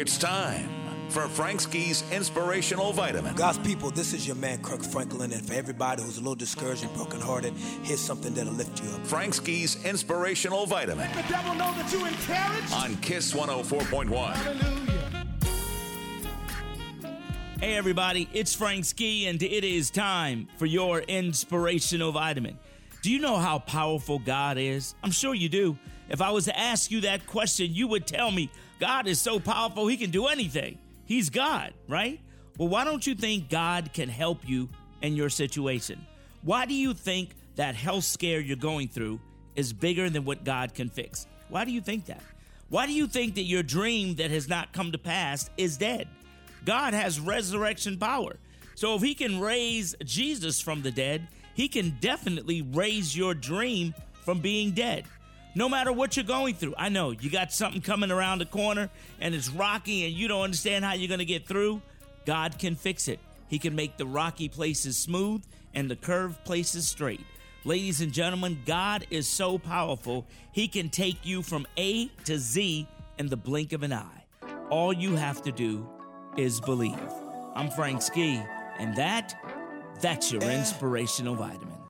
It's time for Frank Ski's Inspirational Vitamin. God's people, this is your man Kirk Franklin, and for everybody who's a little discouraged and brokenhearted, here's something that'll lift you up. Frank Ski's Inspirational Vitamin. Let the devil know that you encouraged. On Kiss 104.1. Hallelujah. Hey, everybody, it's Frank Ski, and it is time for your inspirational vitamin. Do you know how powerful God is? I'm sure you do. If I was to ask you that question, you would tell me God is so powerful, he can do anything. He's God, right? Well, why don't you think God can help you in your situation? Why do you think that health scare you're going through is bigger than what God can fix? Why do you think that? Why do you think that your dream that has not come to pass is dead? God has resurrection power. So if he can raise Jesus from the dead, he can definitely raise your dream from being dead. No matter what you're going through, I know you got something coming around the corner and it's rocky and you don't understand how you're going to get through. God can fix it. He can make the rocky places smooth and the curved places straight. Ladies and gentlemen, God is so powerful, He can take you from A to Z in the blink of an eye. All you have to do is believe. I'm Frank Ski, and that, that's your inspirational vitamin.